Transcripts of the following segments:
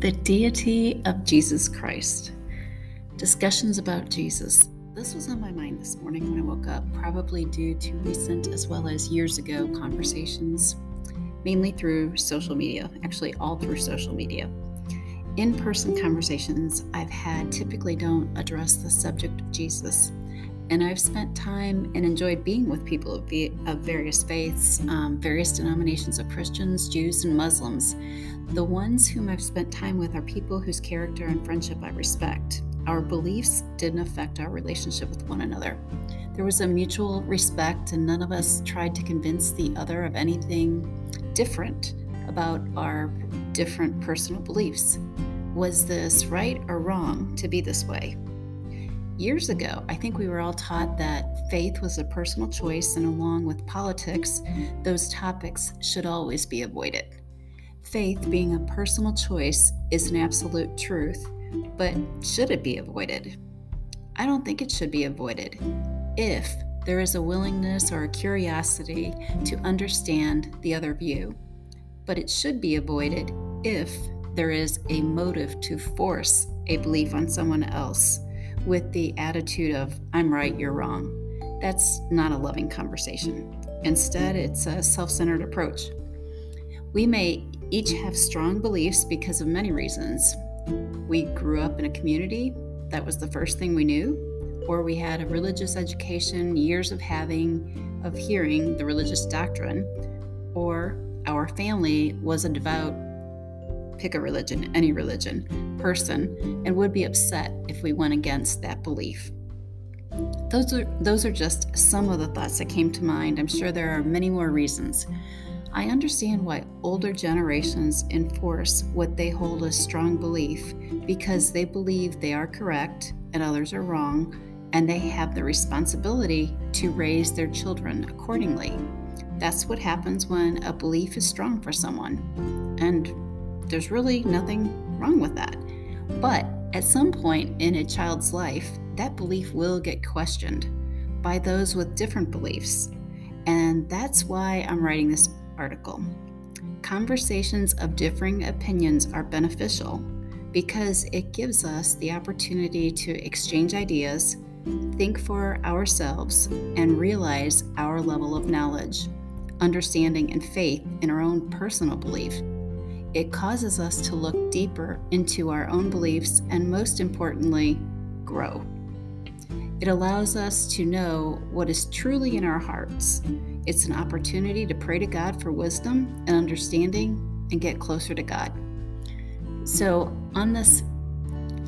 The deity of Jesus Christ. Discussions about Jesus. This was on my mind this morning when I woke up, probably due to recent as well as years ago conversations, mainly through social media, actually, all through social media. In person conversations I've had typically don't address the subject of Jesus. And I've spent time and enjoyed being with people of, of various faiths, um, various denominations of Christians, Jews, and Muslims. The ones whom I've spent time with are people whose character and friendship I respect. Our beliefs didn't affect our relationship with one another. There was a mutual respect, and none of us tried to convince the other of anything different about our different personal beliefs. Was this right or wrong to be this way? Years ago, I think we were all taught that faith was a personal choice, and along with politics, those topics should always be avoided. Faith, being a personal choice, is an absolute truth, but should it be avoided? I don't think it should be avoided if there is a willingness or a curiosity to understand the other view. But it should be avoided if there is a motive to force a belief on someone else with the attitude of, I'm right, you're wrong. That's not a loving conversation. Instead, it's a self centered approach. We may each have strong beliefs because of many reasons. We grew up in a community, that was the first thing we knew, or we had a religious education, years of having, of hearing the religious doctrine, or our family was a devout pick a religion, any religion, person, and would be upset if we went against that belief. Those are, those are just some of the thoughts that came to mind. I'm sure there are many more reasons. I understand why older generations enforce what they hold as strong belief because they believe they are correct and others are wrong, and they have the responsibility to raise their children accordingly. That's what happens when a belief is strong for someone. And there's really nothing wrong with that. But at some point in a child's life, that belief will get questioned by those with different beliefs. And that's why I'm writing this article. Conversations of differing opinions are beneficial because it gives us the opportunity to exchange ideas, think for ourselves, and realize our level of knowledge, understanding, and faith in our own personal belief it causes us to look deeper into our own beliefs and, most importantly, grow. It allows us to know what is truly in our hearts. It's an opportunity to pray to God for wisdom and understanding and get closer to God. So, on this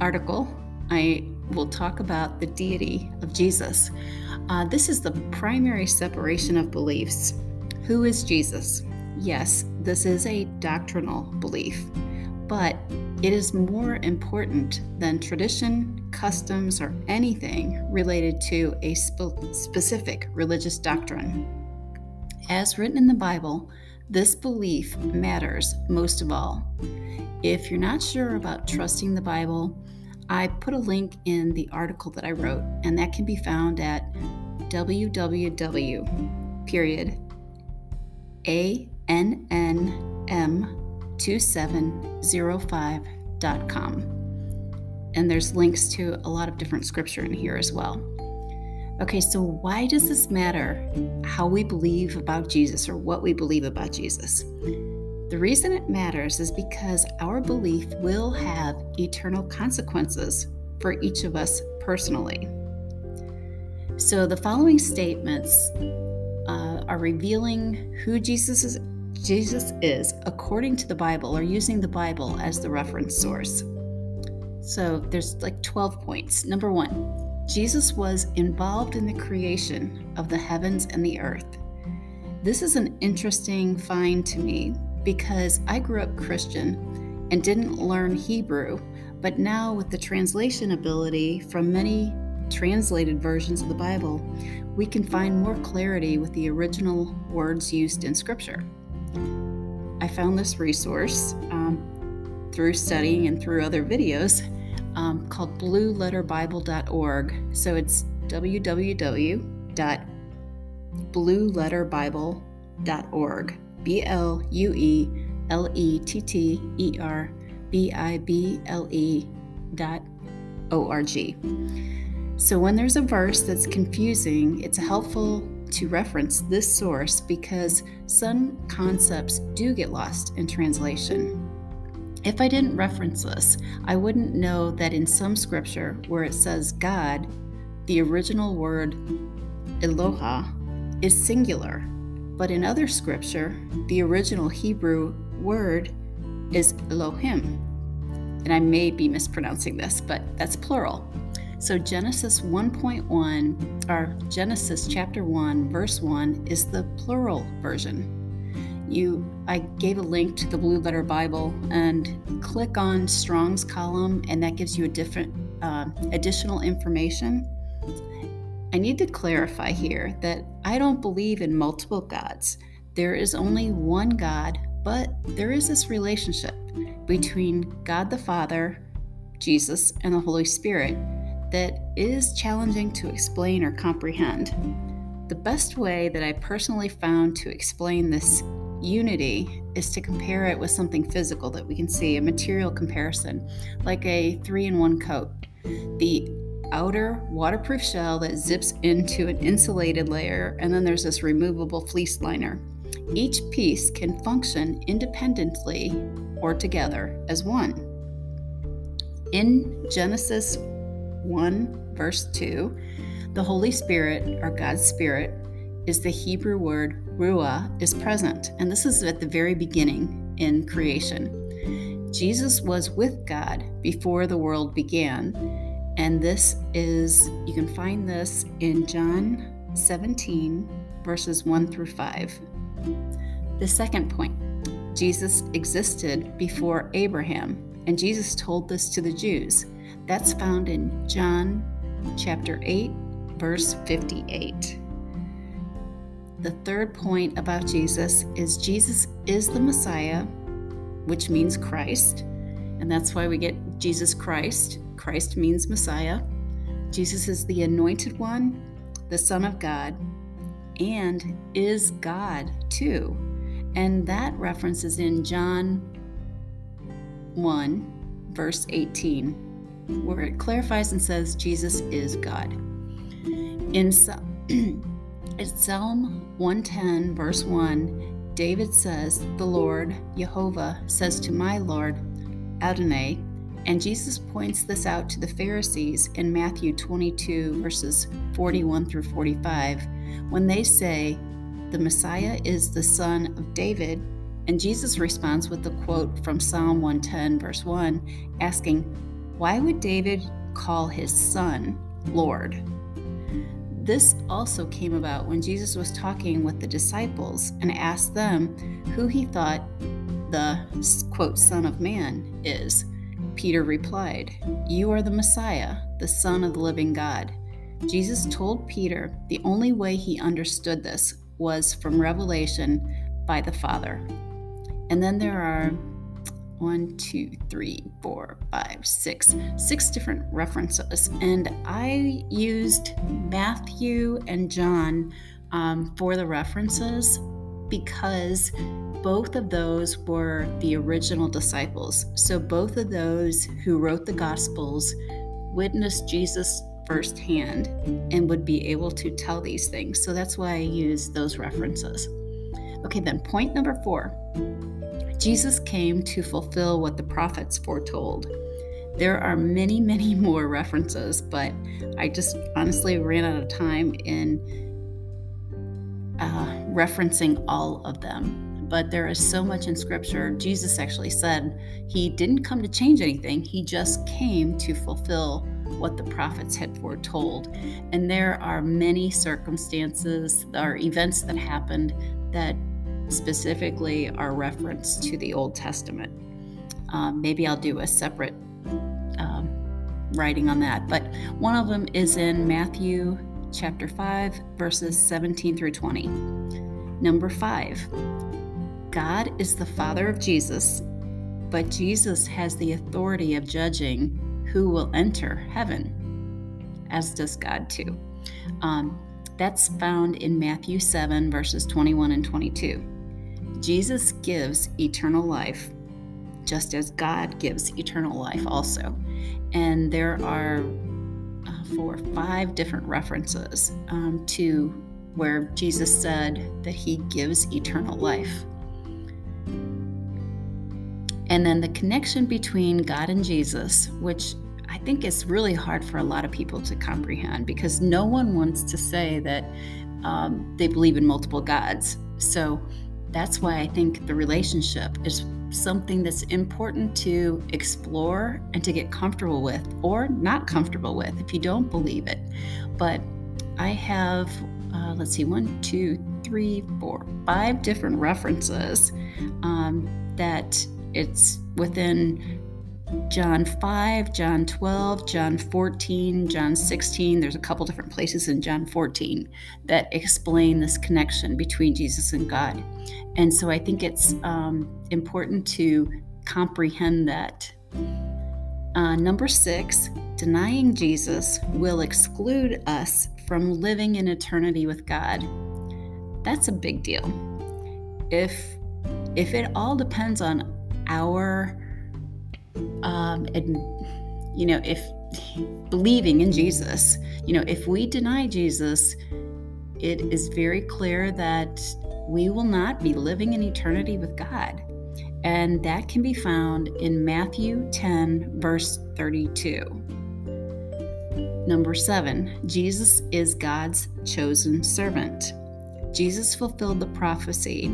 article, I will talk about the deity of Jesus. Uh, this is the primary separation of beliefs. Who is Jesus? Yes, this is a doctrinal belief, but it is more important than tradition, customs, or anything related to a spe- specific religious doctrine. As written in the Bible, this belief matters most of all. If you're not sure about trusting the Bible, I put a link in the article that I wrote, and that can be found at www. period a nnm2705.com. And there's links to a lot of different scripture in here as well. Okay, so why does this matter how we believe about Jesus or what we believe about Jesus? The reason it matters is because our belief will have eternal consequences for each of us personally. So, the following statements uh, are revealing who Jesus is, Jesus is according to the Bible or using the Bible as the reference source. So there's like 12 points. Number one, Jesus was involved in the creation of the heavens and the earth. This is an interesting find to me because I grew up Christian and didn't learn Hebrew, but now with the translation ability from many translated versions of the Bible, we can find more clarity with the original words used in Scripture. I found this resource um, through studying and through other videos um, called blueletterbible.org. So it's www.blueletterbible.org. B L U E L E T T E R B I B L E dot O R G. So when there's a verse that's confusing, it's a helpful to reference this source because some concepts do get lost in translation. If I didn't reference this, I wouldn't know that in some scripture where it says God, the original word Eloha is singular, but in other scripture, the original Hebrew word is Elohim. And I may be mispronouncing this, but that's plural. So Genesis 1.1 or Genesis chapter 1 verse 1 is the plural version. You I gave a link to the Blue Letter Bible and click on Strong's column and that gives you a different uh, additional information. I need to clarify here that I don't believe in multiple gods. There is only one God, but there is this relationship between God the Father, Jesus, and the Holy Spirit that is challenging to explain or comprehend. The best way that I personally found to explain this unity is to compare it with something physical that we can see, a material comparison, like a three in one coat. The outer waterproof shell that zips into an insulated layer, and then there's this removable fleece liner. Each piece can function independently or together as one. In Genesis 1, verse 2, the Holy Spirit, or God's Spirit, is the Hebrew word ruah, is present. And this is at the very beginning in creation. Jesus was with God before the world began. And this is, you can find this in John 17, verses 1 through 5. The second point Jesus existed before Abraham, and Jesus told this to the Jews. That's found in John chapter 8, verse 58. The third point about Jesus is Jesus is the Messiah, which means Christ. And that's why we get Jesus Christ. Christ means Messiah. Jesus is the anointed one, the Son of God, and is God too. And that reference is in John 1, verse 18 where it clarifies and says Jesus is God. In, Psalm 110, verse 1, David says, The Lord, Jehovah, says to my Lord, Adonai, and Jesus points this out to the Pharisees in Matthew 22, verses 41 through 45, when they say, The Messiah is the son of David. And Jesus responds with the quote from Psalm 110, verse 1, asking, why would David call his son Lord? This also came about when Jesus was talking with the disciples and asked them who he thought the quote, Son of Man is. Peter replied, You are the Messiah, the Son of the living God. Jesus told Peter the only way he understood this was from revelation by the Father. And then there are one, two, three, four, five, six, six different references. And I used Matthew and John um, for the references because both of those were the original disciples. So both of those who wrote the Gospels witnessed Jesus firsthand and would be able to tell these things. So that's why I use those references. Okay, then point number four Jesus came to fulfill what the prophets foretold. There are many, many more references, but I just honestly ran out of time in uh, referencing all of them. But there is so much in Scripture. Jesus actually said he didn't come to change anything, he just came to fulfill what the prophets had foretold. And there are many circumstances or events that happened that specifically our reference to the Old Testament. Um, maybe I'll do a separate um, writing on that. But one of them is in Matthew chapter 5, verses 17 through 20. Number 5 God is the Father of Jesus, but Jesus has the authority of judging who will enter heaven, as does God too. Um, that's found in Matthew 7, verses 21 and 22. Jesus gives eternal life just as God gives eternal life also. And there are uh, four, five different references um, to where Jesus said that he gives eternal life. And then the connection between God and Jesus, which I think is really hard for a lot of people to comprehend because no one wants to say that um, they believe in multiple gods. So that's why I think the relationship is something that's important to explore and to get comfortable with or not comfortable with if you don't believe it. But I have, uh, let's see, one, two, three, four, five different references um, that it's within John 5, John 12, John 14, John 16. There's a couple different places in John 14 that explain this connection between Jesus and God. And so I think it's um, important to comprehend that. Uh, number six, denying Jesus will exclude us from living in eternity with God. That's a big deal. If if it all depends on our um, and you know if believing in jesus you know if we deny jesus it is very clear that we will not be living in eternity with god. And that can be found in matthew 10 verse 32 number seven jesus is god's chosen servant. Jesus fulfilled the prophecy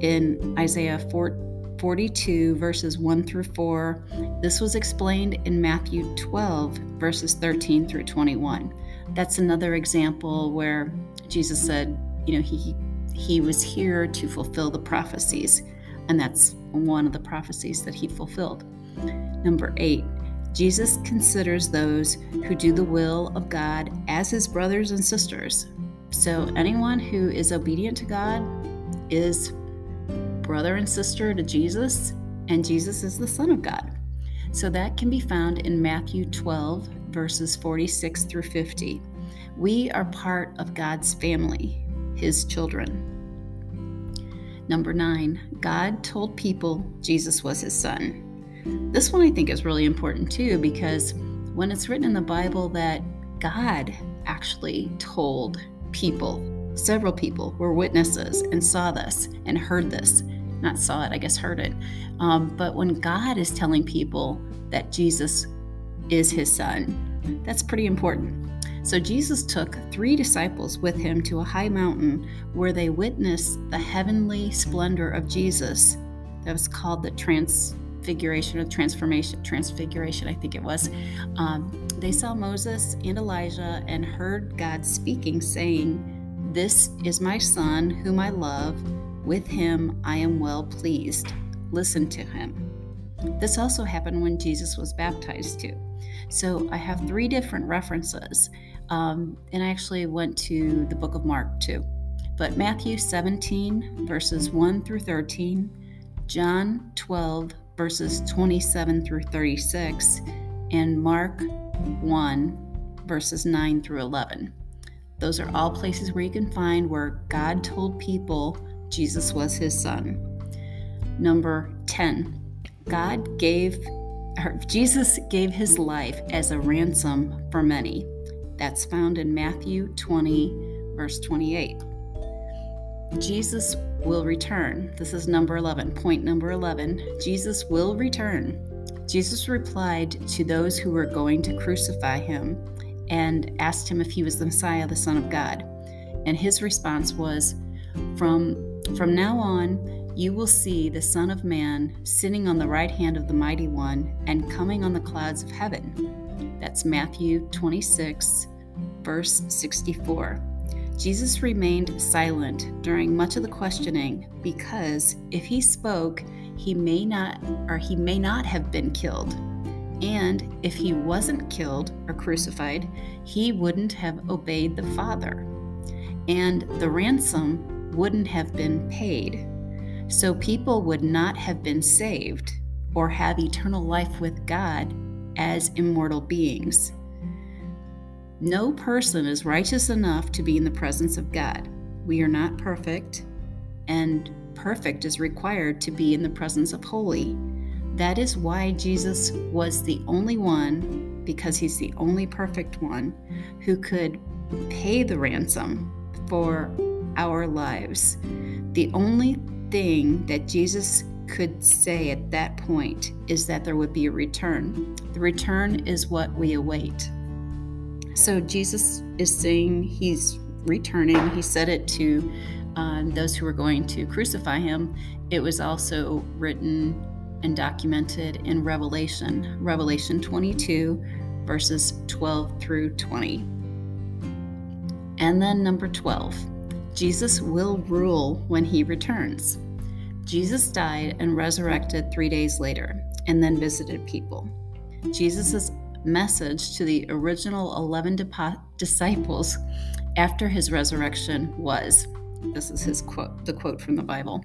in isaiah 4 42, verses 1 through 4. This was explained in Matthew 12, verses 13 through 21. That's another example where Jesus said, you know, he he was here to fulfill the prophecies, and that's one of the prophecies that he fulfilled. Number 8, Jesus considers those who do the will of God as his brothers and sisters. So anyone who is obedient to God is brother and sister to Jesus, and Jesus is the Son of God. So that can be found in Matthew 12, verses 46 through 50. We are part of God's family, His children. Number nine, God told people Jesus was His Son. This one I think is really important too because when it's written in the Bible that God actually told people Several people were witnesses and saw this and heard this. Not saw it, I guess heard it. Um, but when God is telling people that Jesus is his son, that's pretty important. So Jesus took three disciples with him to a high mountain where they witnessed the heavenly splendor of Jesus. That was called the transfiguration or transformation, transfiguration, I think it was. Um, they saw Moses and Elijah and heard God speaking, saying, this is my Son, whom I love. With him I am well pleased. Listen to him. This also happened when Jesus was baptized, too. So I have three different references. Um, and I actually went to the book of Mark, too. But Matthew 17, verses 1 through 13, John 12, verses 27 through 36, and Mark 1, verses 9 through 11. Those are all places where you can find where God told people Jesus was his son. Number 10, God gave, or Jesus gave his life as a ransom for many. That's found in Matthew 20, verse 28. Jesus will return. This is number 11. Point number 11. Jesus will return. Jesus replied to those who were going to crucify him and asked him if he was the Messiah, the Son of God. And his response was, From, from now on, you will see the Son of Man sitting on the right hand of the Mighty One and coming on the clouds of heaven. That's Matthew 26, verse 64. Jesus remained silent during much of the questioning because if he spoke, he may not or he may not have been killed. And if he wasn't killed or crucified, he wouldn't have obeyed the Father. And the ransom wouldn't have been paid. So people would not have been saved or have eternal life with God as immortal beings. No person is righteous enough to be in the presence of God. We are not perfect, and perfect is required to be in the presence of holy. That is why Jesus was the only one, because he's the only perfect one, who could pay the ransom for our lives. The only thing that Jesus could say at that point is that there would be a return. The return is what we await. So Jesus is saying he's returning. He said it to uh, those who were going to crucify him. It was also written and documented in Revelation, Revelation 22, verses 12 through 20. And then number 12, Jesus will rule when he returns. Jesus died and resurrected three days later and then visited people. Jesus' message to the original 11 disciples after his resurrection was this is his quote, the quote from the Bible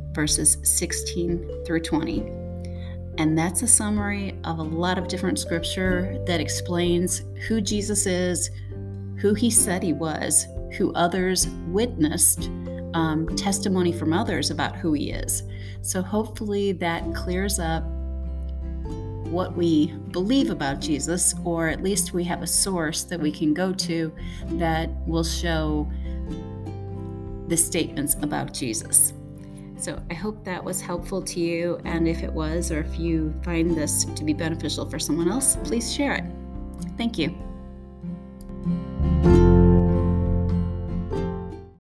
verses 16 through 20. And that's a summary of a lot of different scripture that explains who Jesus is, who he said he was, who others witnessed, um, testimony from others about who he is. So hopefully that clears up what we believe about Jesus, or at least we have a source that we can go to that will show the statements about Jesus. So I hope that was helpful to you. And if it was, or if you find this to be beneficial for someone else, please share it. Thank you.